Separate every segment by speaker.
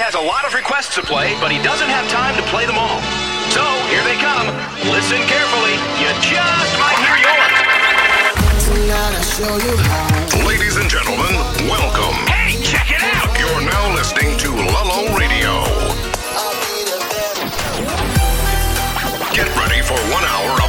Speaker 1: has a lot of requests to play, but he doesn't have time to play them all. So, here they come. Listen carefully. You just might hear yours.
Speaker 2: Tonight I show you how.
Speaker 3: Ladies and gentlemen, welcome.
Speaker 1: Hey, check it out!
Speaker 3: You're now listening to Lulleaux Radieaux.
Speaker 2: I'll be the best.
Speaker 3: Get ready for one hour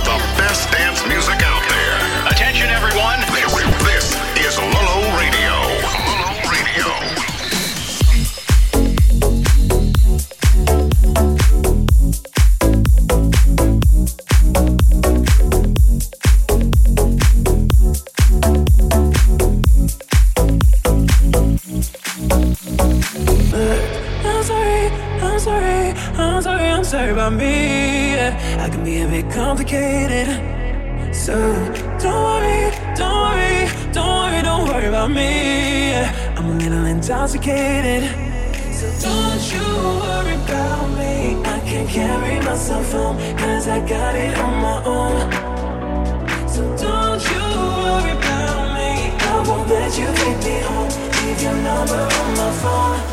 Speaker 4: intoxicated. So don't you worry about me. I can carry myself home, cause I got it on my own. So don't you worry about me. I won't let you take me home. Leave your number on my phone.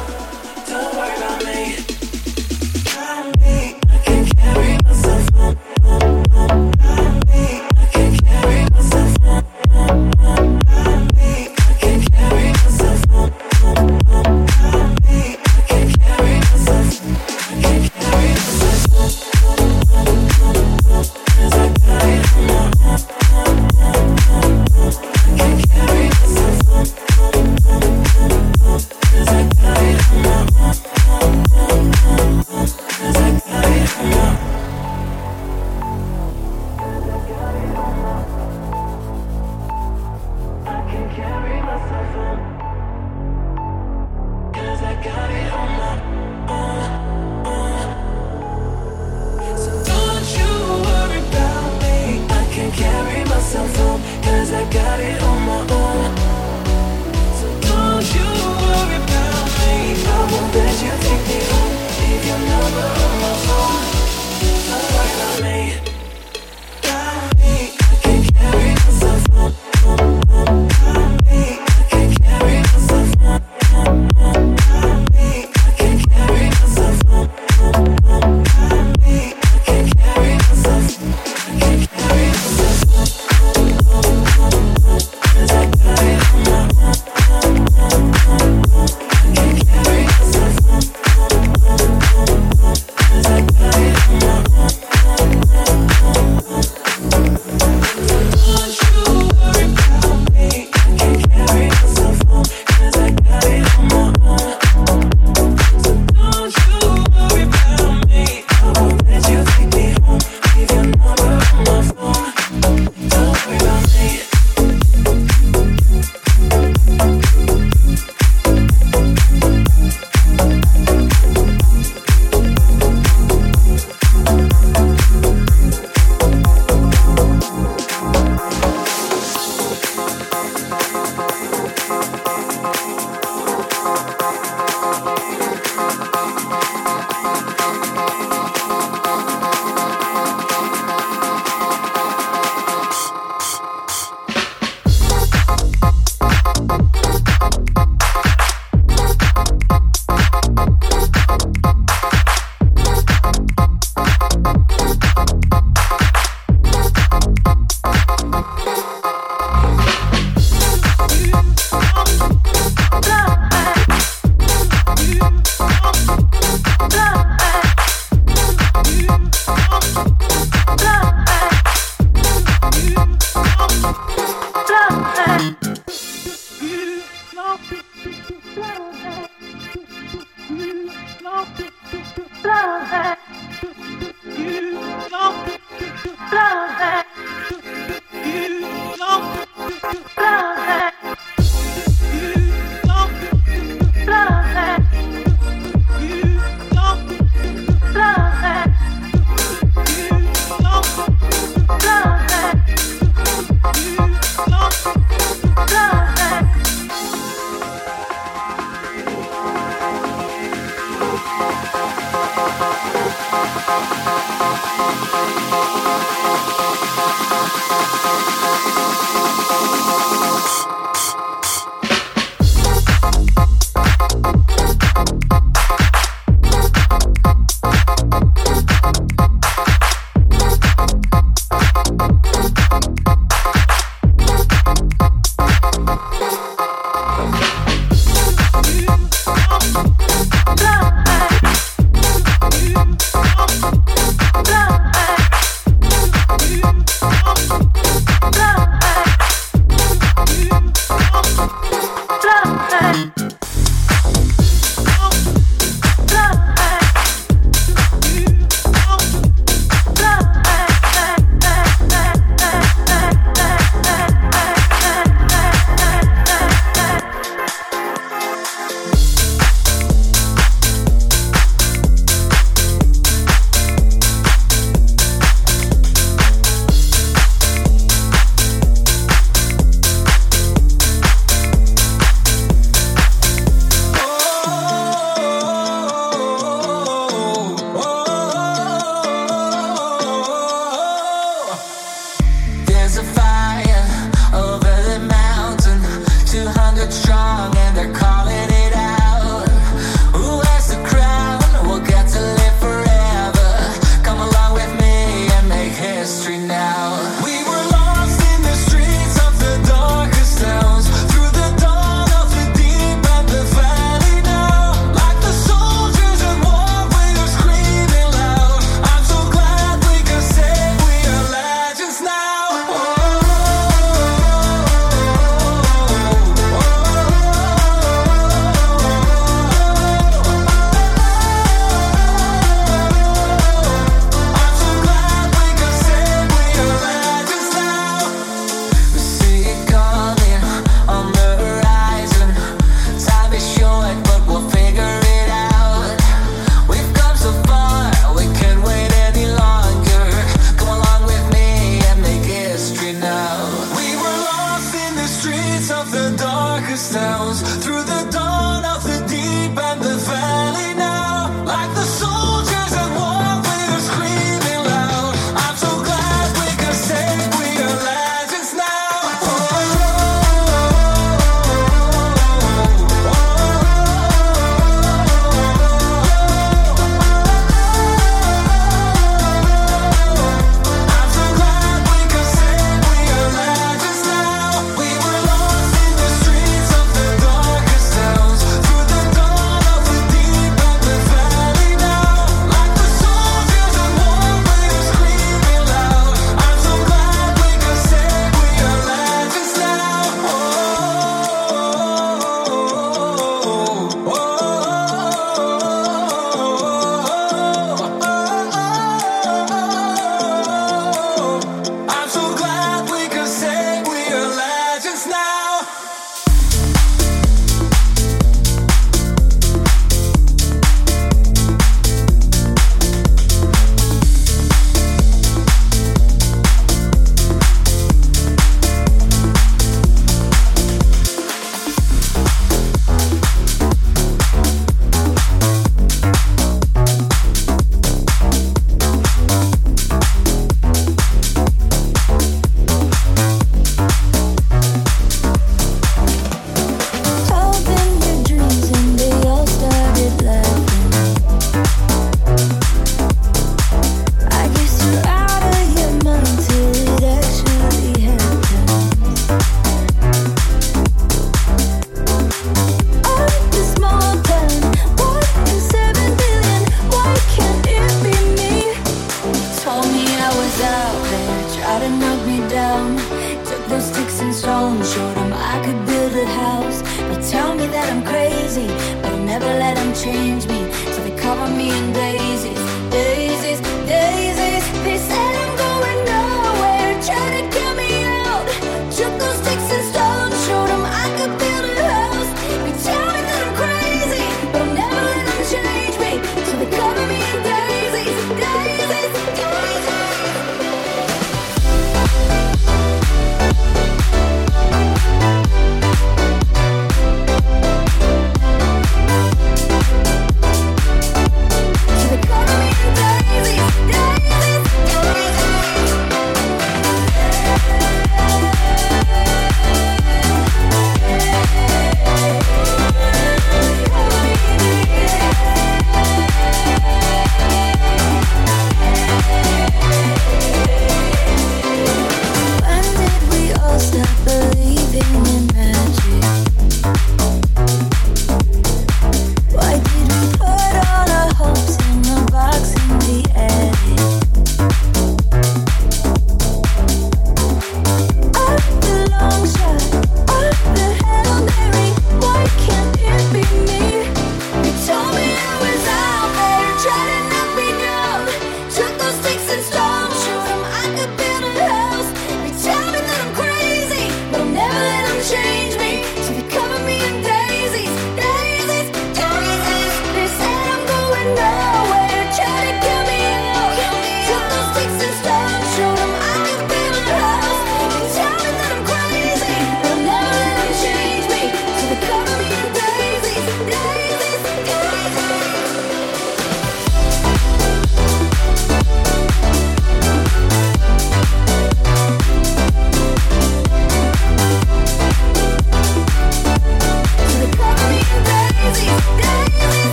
Speaker 5: change.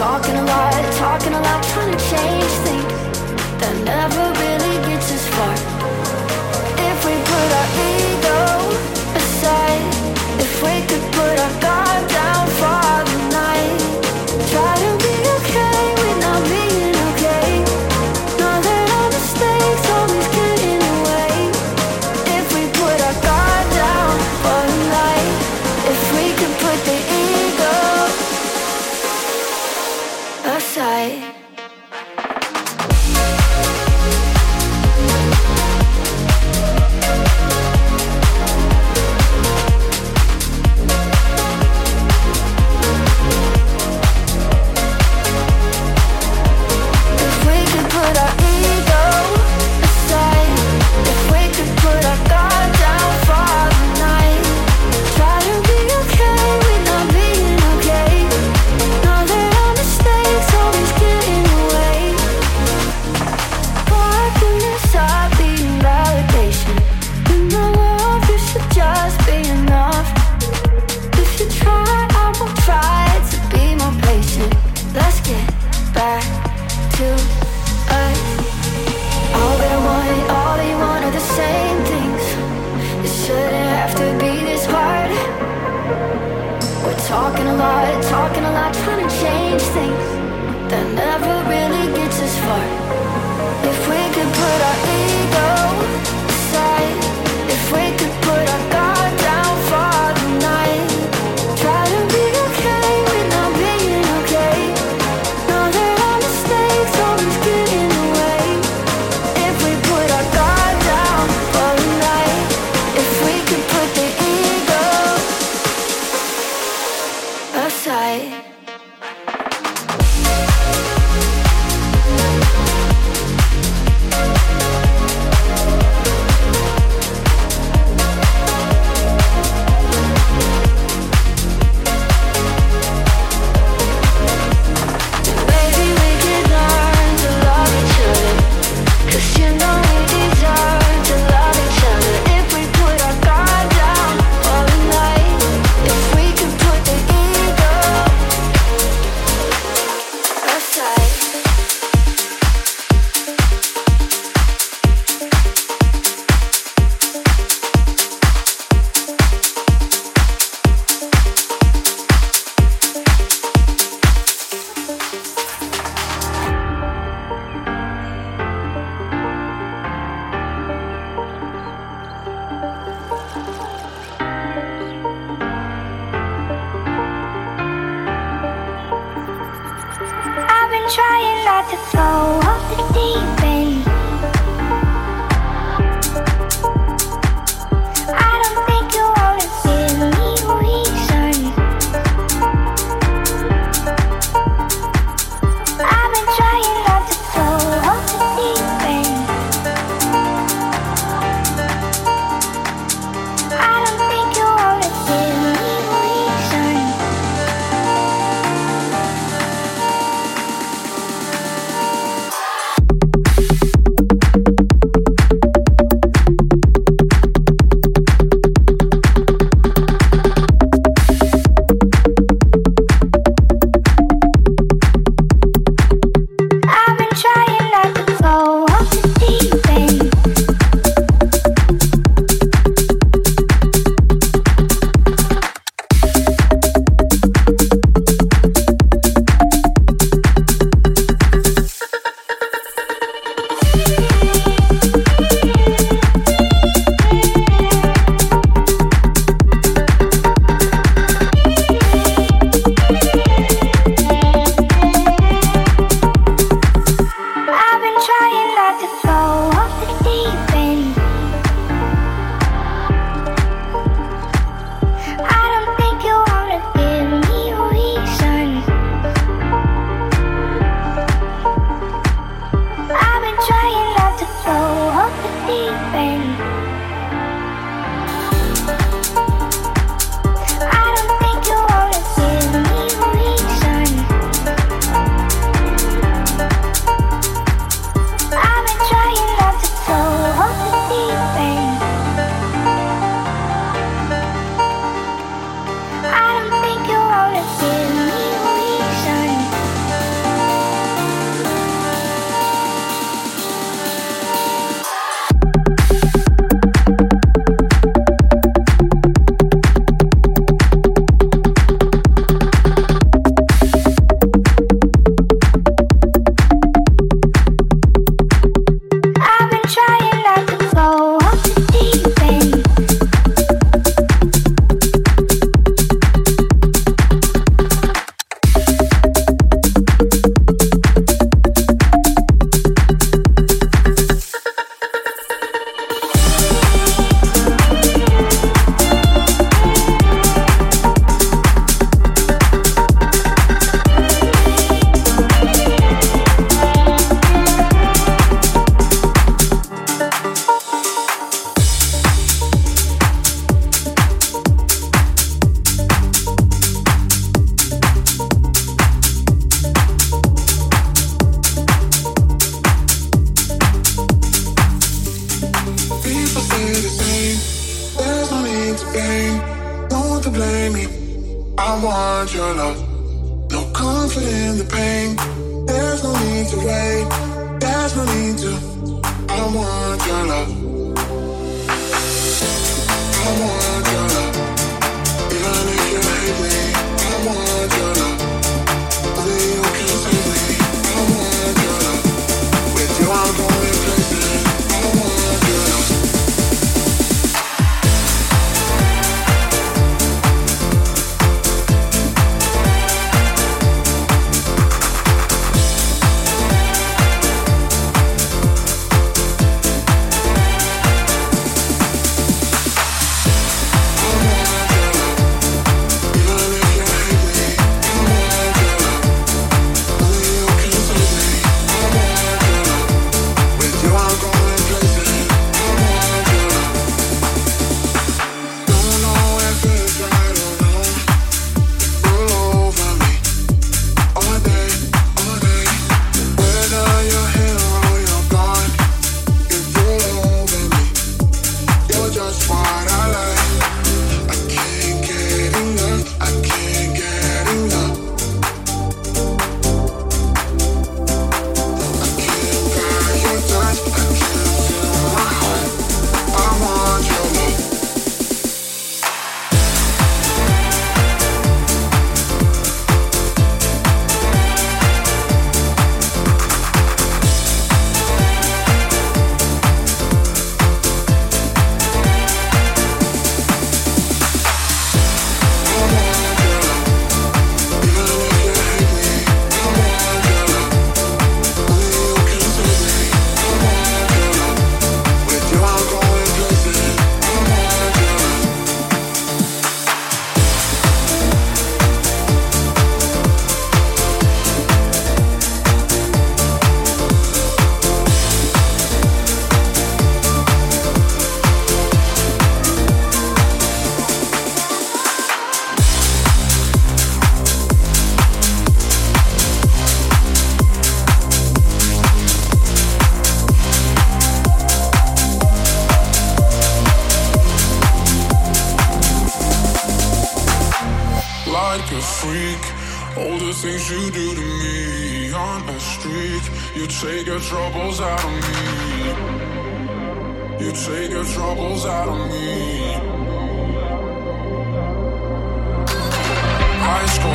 Speaker 6: Talking a lot, talking a lot, trying to change things that never really gets us far.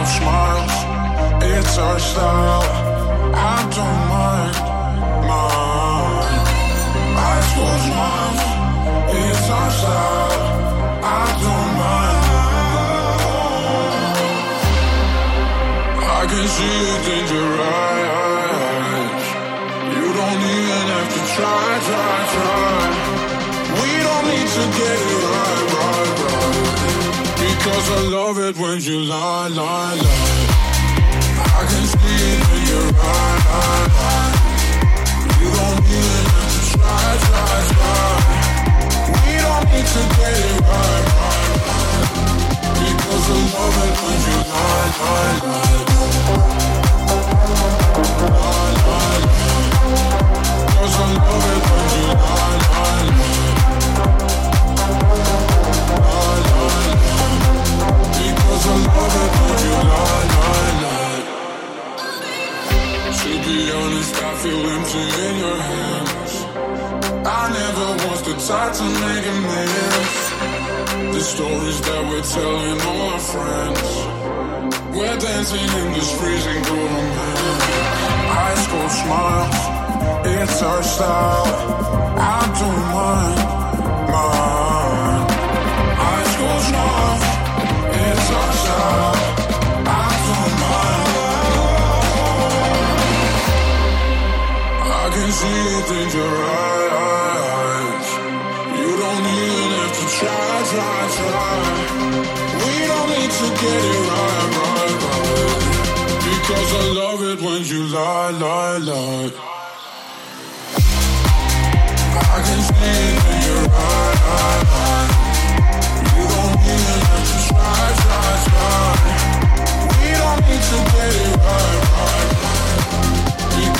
Speaker 6: Smiles, it's our style. I don't mind, mind. High school smiles, it's our style. I don't mind. I can see it in your eyes. You don't even have to try, try, try. We don't need to get it Because I love it when you lie, lie, lie. I can see it in your eyes. You don't even have to try, try, try. We don't need to get it right, right, right. Because I love it when you lie, lie, lie. Lie, lie, lie. 'Cause I love it when you lie, lie, lie. It's our style. I don't mind, mind. See it in your eyes. You don't even have to try, try, try. We don't need to get it right, right, right. Because I love it when you lie, lie, lie. I can see it in your eyes. You don't even have to try, try, try. We don't need to get it right, right.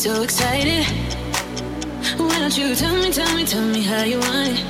Speaker 7: so excited. Why don't you tell me, tell me, tell me how you want it?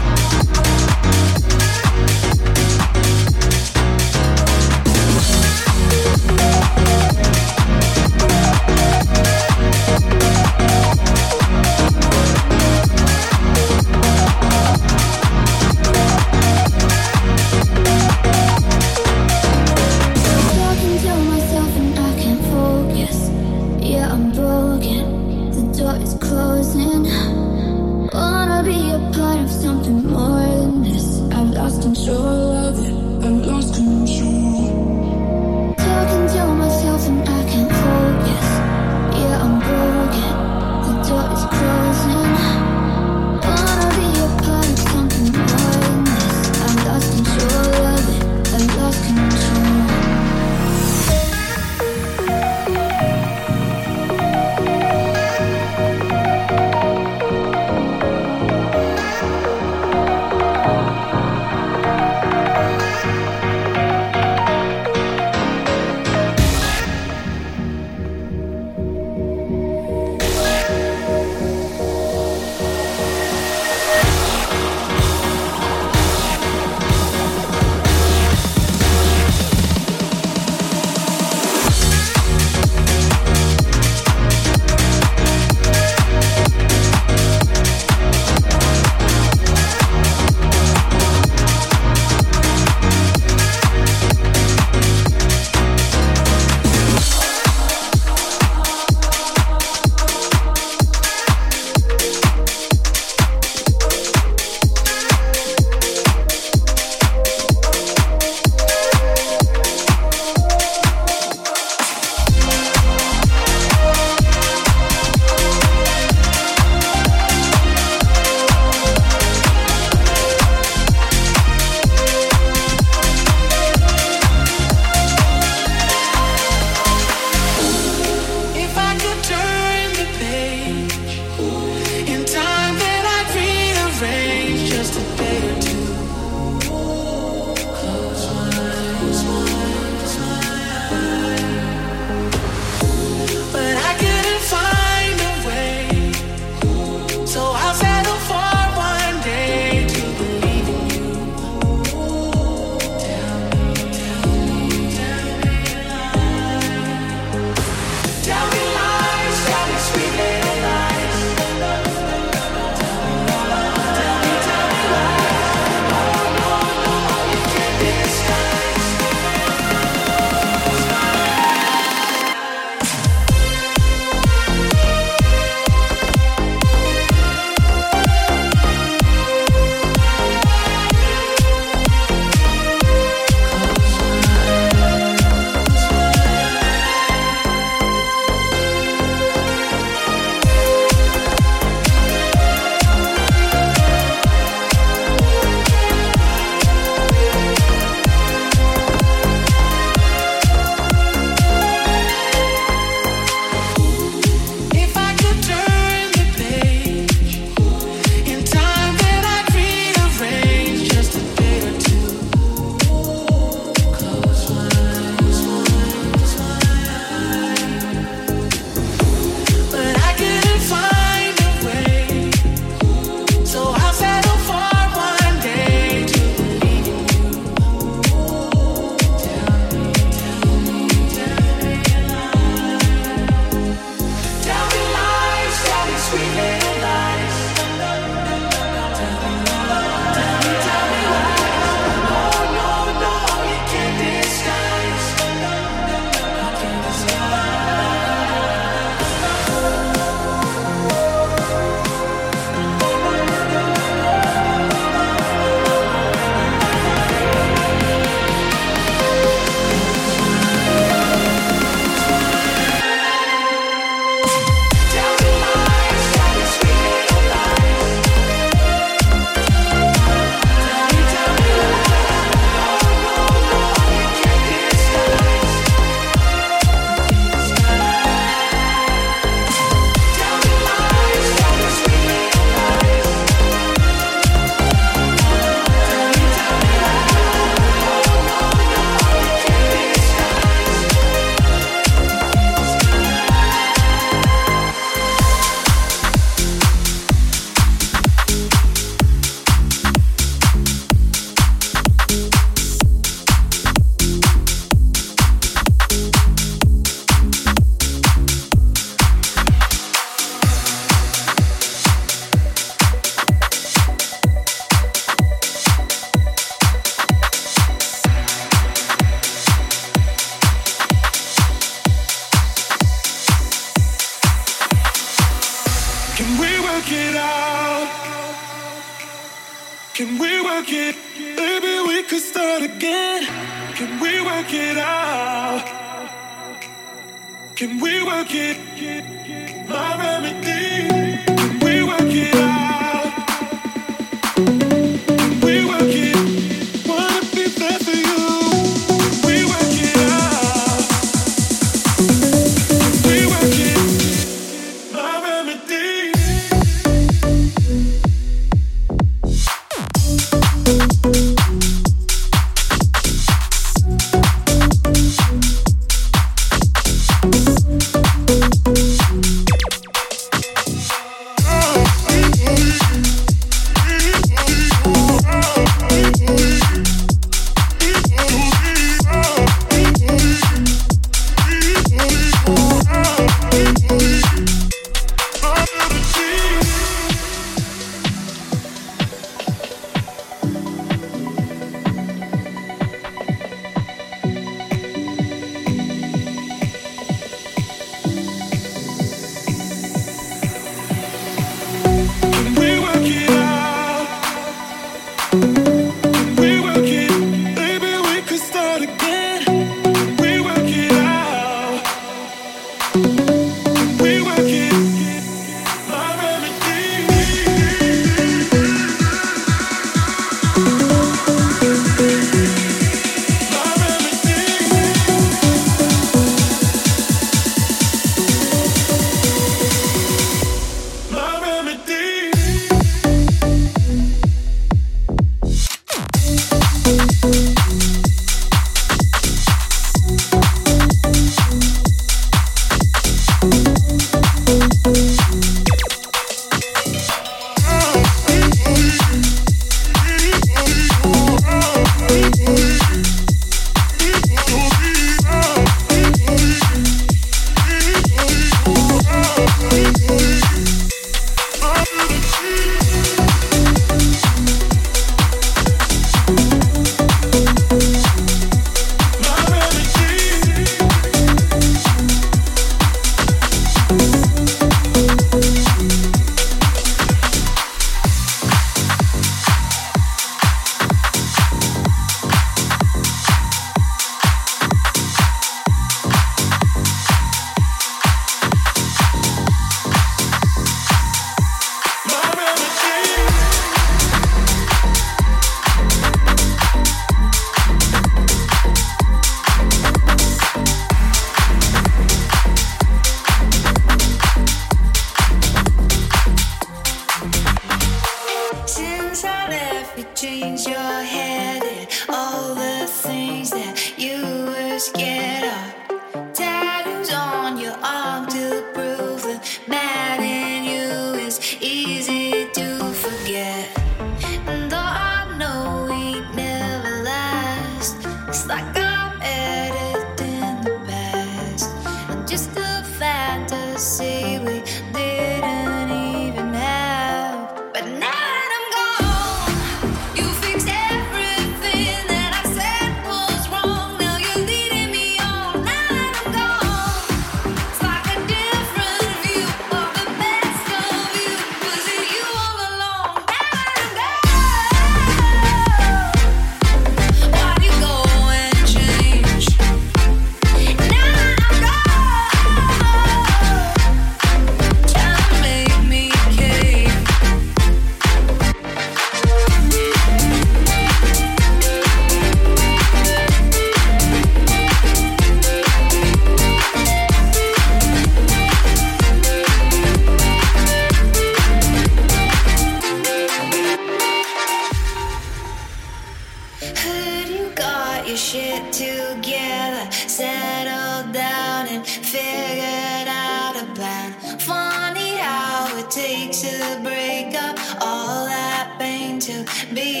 Speaker 7: to
Speaker 8: be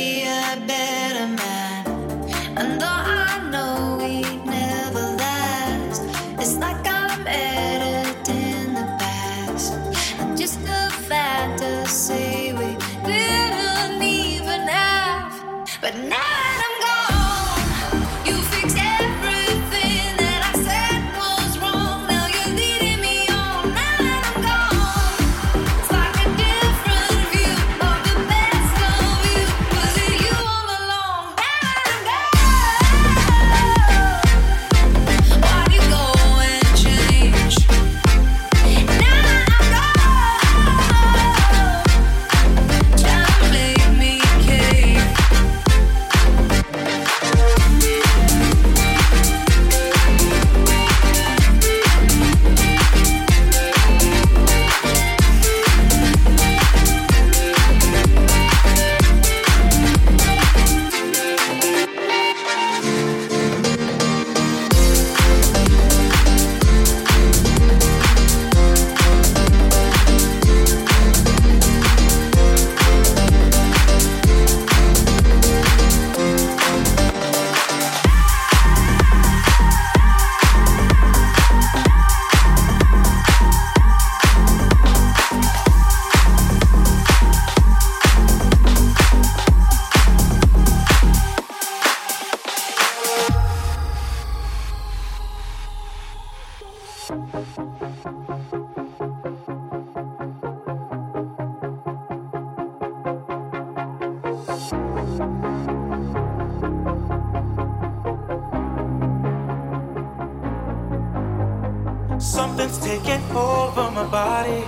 Speaker 9: Something's taking over my body.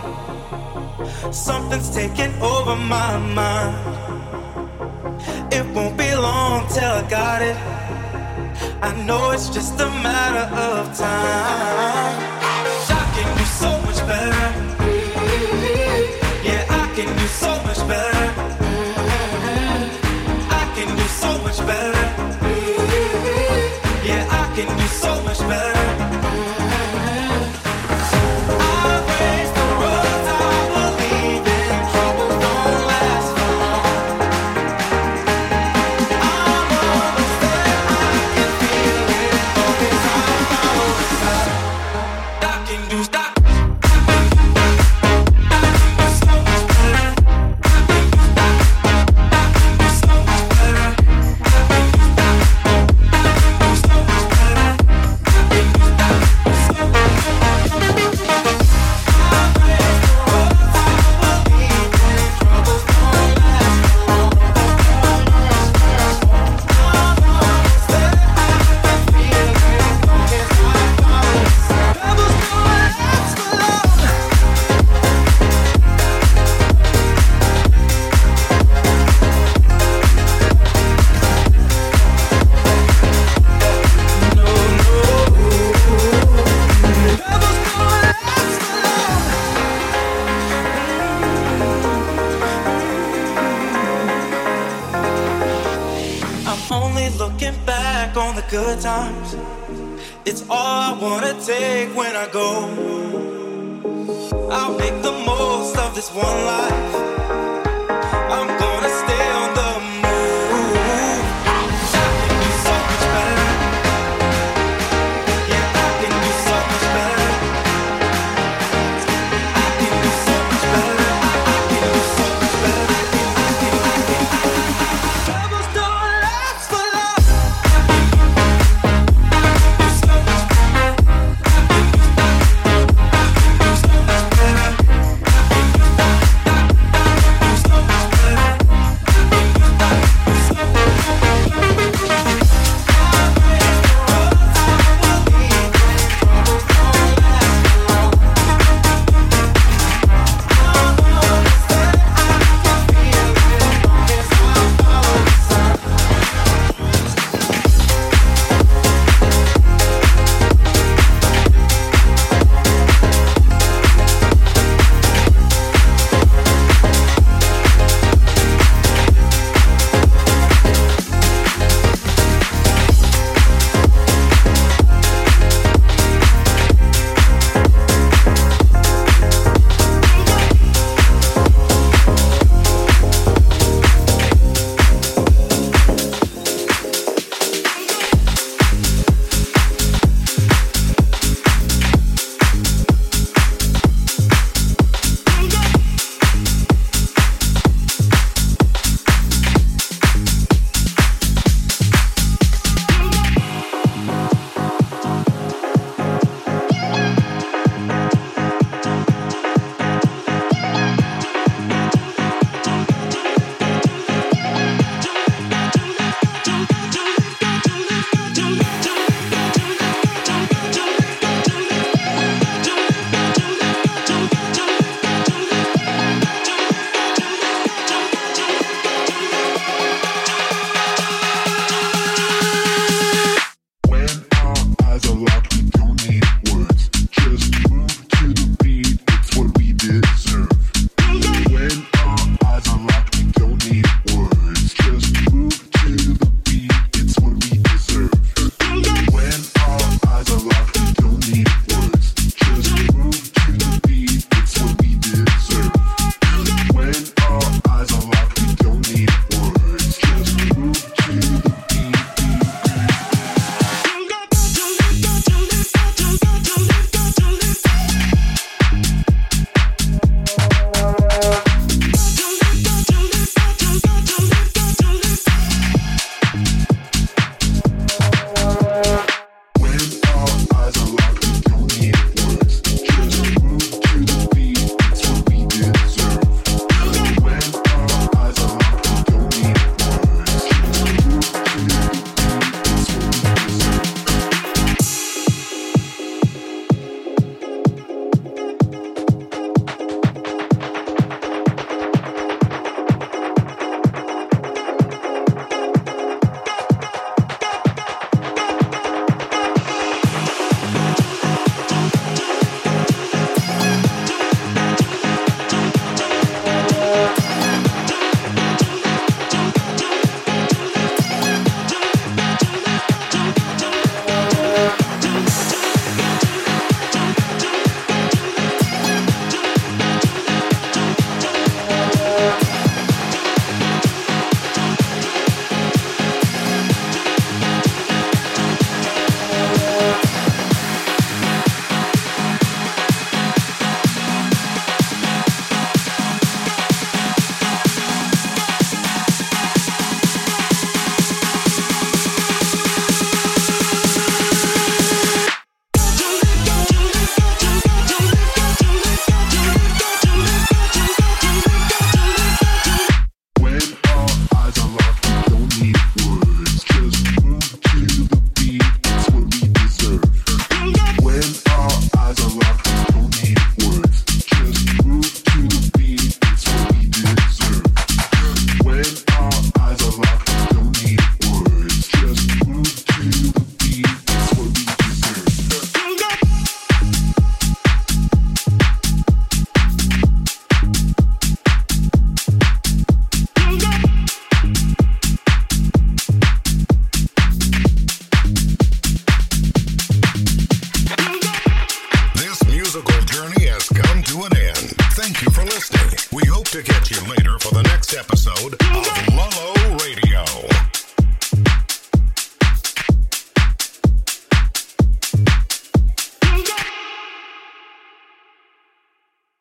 Speaker 9: Something's taking over my mind. It won't be long till I got it. I know it's just a matter of time. I can do so much better. Yeah, I can do so much better. I can do so much better. Yeah, I can do so back on the good times. It's all I wanna take when I go. I'll make the most of this one life.